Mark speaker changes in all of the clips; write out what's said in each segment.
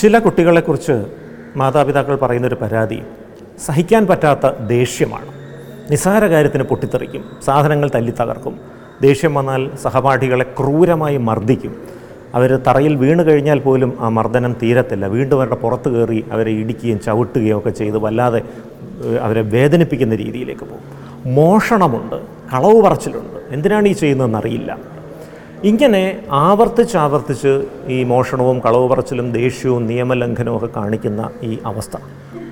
Speaker 1: ചില കുട്ടികളെക്കുറിച്ച് മാതാപിതാക്കൾ പറയുന്നൊരു പരാതി സഹിക്കാൻ പറ്റാത്ത ദേഷ്യമാണ്. നിസ്സാര കാര്യത്തിന് പൊട്ടിത്തെറിക്കും സാധനങ്ങൾ തല്ലി തകർക്കും. ദേഷ്യം വന്നാൽ സഹപാഠികളെ ക്രൂരമായി മർദ്ദിക്കും. അവർ തറയിൽ വീണ് കഴിഞ്ഞാൽ പോലും ആ മർദ്ദനം തീരത്തില്ല. വീണ്ടും അവരുടെ പുറത്ത് കയറി അവരെ ഇടിക്കുകയും ചവിട്ടുകയും ഒക്കെ ചെയ്ത് വല്ലാതെ അവരെ വേദനിപ്പിക്കുന്ന രീതിയിലേക്ക് പോകും. മോഷണമുണ്ട് കളവ് പറച്ചിലുണ്ട്. എന്തിനാണ് ഈ ചെയ്യുന്നതെന്ന് അറിയില്ല ഇങ്ങനെ ആവർത്തിച്ച് ആവർത്തിച്ച് ഈ മോഷണവും കളവ് പറച്ചിലും ദേഷ്യവും നിയമലംഘനവും ഒക്കെ കാണിക്കുന്ന ഈ അവസ്ഥ.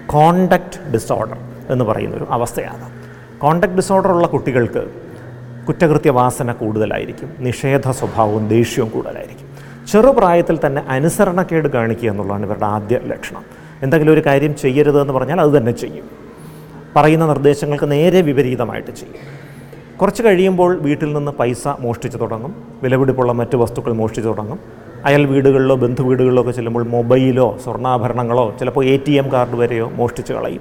Speaker 1: കോണ്ടക്റ്റ് ഡിസോർഡർ എന്ന് പറയുന്ന ഒരു അവസ്ഥയാണ്. കോണ്ടക്റ്റ് ഡിസോർഡർ ഉള്ള കുട്ടികൾക്ക് കുറ്റകൃത്യവാസന കൂടുതലായിരിക്കും നിഷേധ സ്വഭാവവും ദേഷ്യവും കൂടുതലായിരിക്കും. ചെറുപ്രായത്തിൽ തന്നെ അനുസരണക്കേട് കാണിക്കുക എന്നുള്ളതാണ് ഇവരുടെ ആദ്യ ലക്ഷണം. എന്തെങ്കിലും ഒരു കാര്യം ചെയ്യരുത് എന്ന് പറഞ്ഞാൽ അത് തന്നെ ചെയ്യും. പറയുന്ന നിർദ്ദേശങ്ങൾക്ക് നേരെ വിപരീതമായിട്ട് ചെയ്യും. കുറച്ച് കഴിയുമ്പോൾ വീട്ടിൽ നിന്ന് പൈസ മോഷ്ടിച്ചു തുടങ്ങും. വിലപിടിപ്പുള്ള മറ്റ് വസ്തുക്കൾ മോഷ്ടിച്ചു തുടങ്ങും. അയൽ വീടുകളിലോ ബന്ധു വീടുകളിലോ ഒക്കെ ചെല്ലുമ്പോൾ മൊബൈലോ സ്വർണാഭരണങ്ങളോ ചിലപ്പോൾ എ ടി എം കാർഡ് വരെയോ മോഷ്ടിച്ച് കളയും.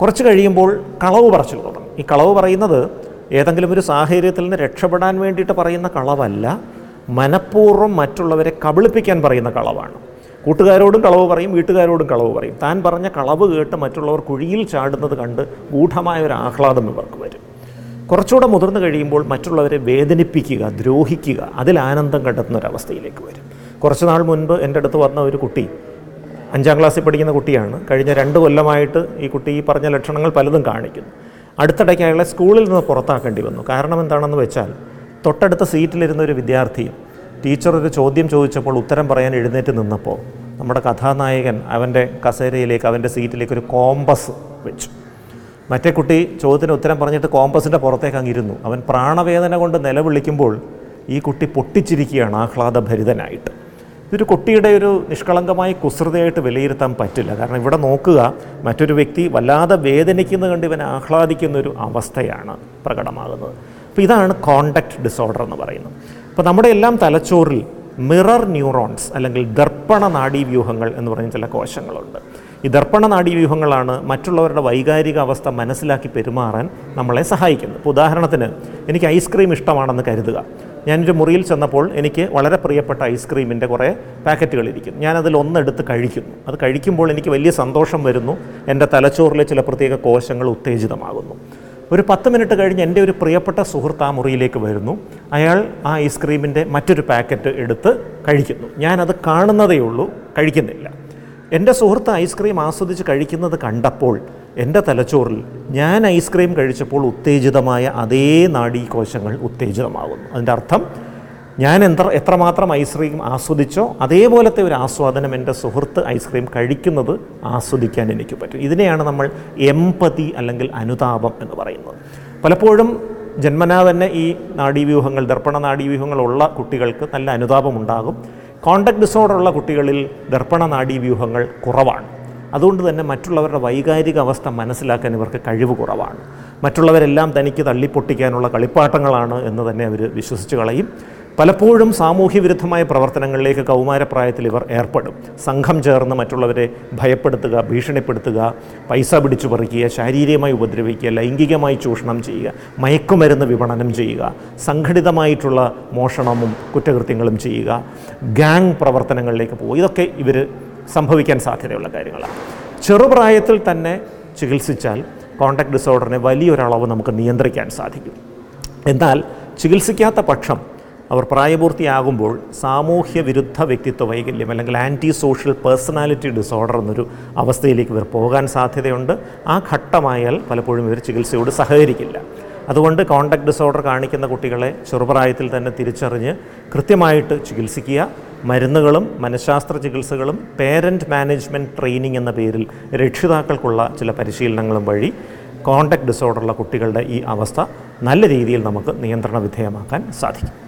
Speaker 1: കുറച്ച് കഴിയുമ്പോൾ കളവ് പറച്ചിൽ തുടങ്ങും. ഈ കളവ് പറയുന്നത് ഏതെങ്കിലും ഒരു സാഹചര്യത്തിൽ നിന്ന് രക്ഷപ്പെടാൻ വേണ്ടിയിട്ട് പറയുന്ന കളവല്ല മനഃപൂർവം മറ്റുള്ളവരെ കബളിപ്പിക്കാൻ പറയുന്ന കളവാണ്. കൂട്ടുകാരോടും കളവ് പറയും വീട്ടുകാരോടും കളവ് പറയും. താൻ പറഞ്ഞ കളവ് കേട്ട് മറ്റുള്ളവർ കുഴിയിൽ ചാടുന്നത് കണ്ട് ഗൂഢമായ ഒരു ആഹ്ലാദം ഇവർക്ക് വരും. കുറച്ചുകൂടെ മുതിർന്നു കഴിയുമ്പോൾ മറ്റുള്ളവരെ വേദനിപ്പിക്കുക ദ്രോഹിക്കുക അതിൽ ആനന്ദം കണ്ടെത്തുന്ന ഒരവസ്ഥയിലേക്ക് വരും. കുറച്ച് നാൾ മുൻപ് എന്റെ അടുത്ത് വന്ന ഒരു കുട്ടി അഞ്ചാം ക്ലാസ്സിൽ പഠിക്കുന്ന കുട്ടിയാണ്. കഴിഞ്ഞ രണ്ട് കൊല്ലമായിട്ട് ഈ കുട്ടി ഈ പറഞ്ഞ ലക്ഷണങ്ങൾ പലതും കാണിക്കുന്നു. അടുത്തിടയ്ക്ക് അയാളെ സ്കൂളിൽ നിന്ന് പുറത്താക്കേണ്ടി വന്നു. കാരണം എന്താണെന്ന് വെച്ചാൽ തൊട്ടടുത്ത സീറ്റിലിരുന്ന ഒരു വിദ്യാർത്ഥി ടീച്ചർ ഒരു ചോദ്യം ചോദിച്ചപ്പോൾ ഉത്തരം പറയാൻ എഴുന്നേറ്റ് നിന്നപ്പോൾ നമ്മുടെ കഥാനായകൻ അവന്റെ കസേരയിലേക്ക് അവന്റെ സീറ്റിലേക്ക് ഒരു കോമ്പസ് വെച്ചു. മറ്റേ കുട്ടി ചോദ്യത്തിന് ഉത്തരം പറഞ്ഞിട്ട് കോമ്പസിന്റെ പുറത്തേക്ക് അങ്ങിരുന്നു. അവൻ പ്രാണവേദന കൊണ്ട് നിലവിളിക്കുമ്പോൾ ഈ കുട്ടി പൊട്ടിച്ചിരിക്കുകയാണ് ആഹ്ലാദഭരിതനായിട്ട്. ഇതൊരു കുട്ടിയുടെ ഒരു നിഷ്കളങ്കമായ കുസൃതയായിട്ട് വിലയിരുത്താൻ പറ്റില്ല. കാരണം ഇവിടെ നോക്കുക മറ്റൊരു വ്യക്തി വല്ലാതെ വേദനിക്കുന്ന കണ്ട് ഇവൻ ആഹ്ലാദിക്കുന്ന ഒരു അവസ്ഥയാണ് പ്രകടമാകുന്നത്. അപ്പോൾ ഇതാണ് കോണ്ടക്റ്റ് ഡിസോർഡർ എന്ന് പറയുന്നത്. അപ്പോൾ നമ്മുടെ എല്ലാം തലച്ചോറിൽ മിറർ ന്യൂറോൺസ് അല്ലെങ്കിൽ ദർപ്പണ നാഡീവ്യൂഹങ്ങൾ എന്ന് പറയുന്ന ചില കോശങ്ങളുണ്ട്. ഈ ദർപ്പണ നാഡീവ്യൂഹങ്ങളാണ് മറ്റുള്ളവരുടെ വൈകാരിക അവസ്ഥ മനസ്സിലാക്കി പെരുമാറാൻ നമ്മളെ സഹായിക്കുന്നത്. ഇപ്പോൾ ഉദാഹരണത്തിന് എനിക്ക് ഐസ്ക്രീം ഇഷ്ടമാണെന്ന് കരുതുക. ഞാനൊരു മുറിയിൽ ചെന്നപ്പോൾ എനിക്ക് വളരെ പ്രിയപ്പെട്ട ഐസ്ക്രീമിന്റെ കുറേ പാക്കറ്റുകൾ ഇരിക്കുന്നു ഞാനതിൽ ഒന്നെടുത്ത് കഴിക്കുന്നു. അത് കഴിക്കുമ്പോൾ എനിക്ക് വലിയ സന്തോഷം വരുന്നു. എന്റെ തലച്ചോറിലെ ചില പ്രത്യേക കോശങ്ങൾ ഉത്തേജിതമാകുന്നു. ഒരു പത്ത് മിനിറ്റ് കഴിഞ്ഞ് എന്റെ ഒരു പ്രിയപ്പെട്ട സുഹൃത്ത് ആ മുറിയിലേക്ക് വരുന്നു. അയാൾ ആ ഐസ്ക്രീമിന്റെ മറ്റൊരു പാക്കറ്റ് എടുത്ത് കഴിക്കുന്നു. ഞാനത് കാണുന്നതേ ഉള്ളൂ കഴിക്കുന്നില്ല. എന്റെ സുഹൃത്ത് ഐസ്ക്രീം ആസ്വദിച്ച് കഴിക്കുന്നത് കണ്ടപ്പോൾ എന്റെ തലച്ചോറിൽ ഞാൻ ഐസ്ക്രീം കഴിച്ചപ്പോൾ ഉത്തേജിതമായ അതേ നാഡീകോശങ്ങൾ ഉത്തേജിതമാകുന്നു. അതിന്റെ അർത്ഥം ഞാൻ എത്ര എത്രമാത്രം ഐസ്ക്രീം ആസ്വദിച്ചോ അതേപോലത്തെ ഒരു ആസ്വാദനം എന്റെ സുഹൃത്ത് ഐസ്ക്രീം കഴിക്കുന്നത് ആസ്വദിക്കാൻ എനിക്ക് പറ്റും. ഇതിനെയാണ് നമ്മൾ എമ്പതി അല്ലെങ്കിൽ അനുതാപം എന്ന് പറയുന്നത്. പലപ്പോഴും ജന്മനാ തന്നെ ഈ നാഡീവ്യൂഹങ്ങൾ ദർപ്പണ നാഡീവ്യൂഹങ്ങളുള്ള കുട്ടികൾക്ക് നല്ല അനുതാപം ഉണ്ടാകും കോണ്ടക്ട് ഡിസോർഡർ ഉള്ള കുട്ടികളിൽ ദർപ്പണ നാഡീവ്യൂഹങ്ങൾ കുറവാണ്. അതുകൊണ്ട് തന്നെ മറ്റുള്ളവരുടെ വൈകാരിക അവസ്ഥ മനസ്സിലാക്കാൻ ഇവർക്ക് കഴിവ് കുറവാണ്. മറ്റുള്ളവരെല്ലാം തനിക്ക് തള്ളിപ്പൊട്ടിക്കാനുള്ള കളിപ്പാട്ടങ്ങളാണ് എന്ന് തന്നെ അവർ വിശ്വസിച്ച് കളയും. പലപ്പോഴും സാമൂഹ്യ വിരുദ്ധമായ പ്രവർത്തനങ്ങളിലേക്ക് കൗമാരപ്രായത്തിൽ ഇവർ ഏർപ്പെടും. സംഘം ചേർന്ന് മറ്റുള്ളവരെ ഭയപ്പെടുത്തുക ഭീഷണിപ്പെടുത്തുക പൈസ പിടിച്ചു പറിക്കുക ശാരീരികമായി ഉപദ്രവിക്കുക ലൈംഗികമായി ചൂഷണം ചെയ്യുക മയക്കുമരുന്ന് വിപണനം ചെയ്യുക സംഘടിതമായിട്ടുള്ള മോഷണവും കുറ്റകൃത്യങ്ങളും ചെയ്യുക ഗാങ് പ്രവർത്തനങ്ങളിലേക്ക് പോകുക. ഇതൊക്കെ ഇവർ സംഭവിക്കാൻ സാധ്യതയുള്ള കാര്യങ്ങളാണ്. ചെറുപ്രായത്തിൽ തന്നെ ചികിത്സിച്ചാൽ കോണ്ടാക്ട് ഡിസോർഡറിനെ വലിയൊരളവ് നമുക്ക് നിയന്ത്രിക്കാൻ സാധിക്കും. എന്നാൽ ചികിത്സിക്കാത്ത പക്ഷം അവർ പ്രായപൂർത്തിയാകുമ്പോൾ സാമൂഹ്യ വിരുദ്ധ വ്യക്തിത്വ വൈകല്യം അല്ലെങ്കിൽ ആന്റി സോഷ്യൽ പേഴ്സണാലിറ്റി ഡിസോർഡർ എന്നൊരു അവസ്ഥയിലേക്ക് ഇവർ പോകാൻ സാധ്യതയുണ്ട്. ആ ഘട്ടമായാൽ പലപ്പോഴും ഇവർ ചികിത്സയോട് സഹകരിക്കില്ല. അതുകൊണ്ട് കോണ്ടാക്ട് ഡിസോർഡർ കാണിക്കുന്ന കുട്ടികളെ ചെറുപ്രായത്തിൽ തന്നെ തിരിച്ചറിഞ്ഞ് കൃത്യമായിട്ട് ചികിത്സിക്കുക. മരുന്നുകളും മനഃശാസ്ത്ര ചികിത്സകളും പേരന്റ് മാനേജ്മെന്റ് ട്രെയിനിങ് എന്ന പേരിൽ രക്ഷിതാക്കൾക്കുള്ള ചില പരിശീലനങ്ങളും വഴി കോണ്ടാക്ട് ഡിസോർഡറുള്ള കുട്ടികളുടെ ഈ അവസ്ഥ നല്ല രീതിയിൽ നമുക്ക് നിയന്ത്രണ വിധേയമാക്കാൻ സാധിക്കും.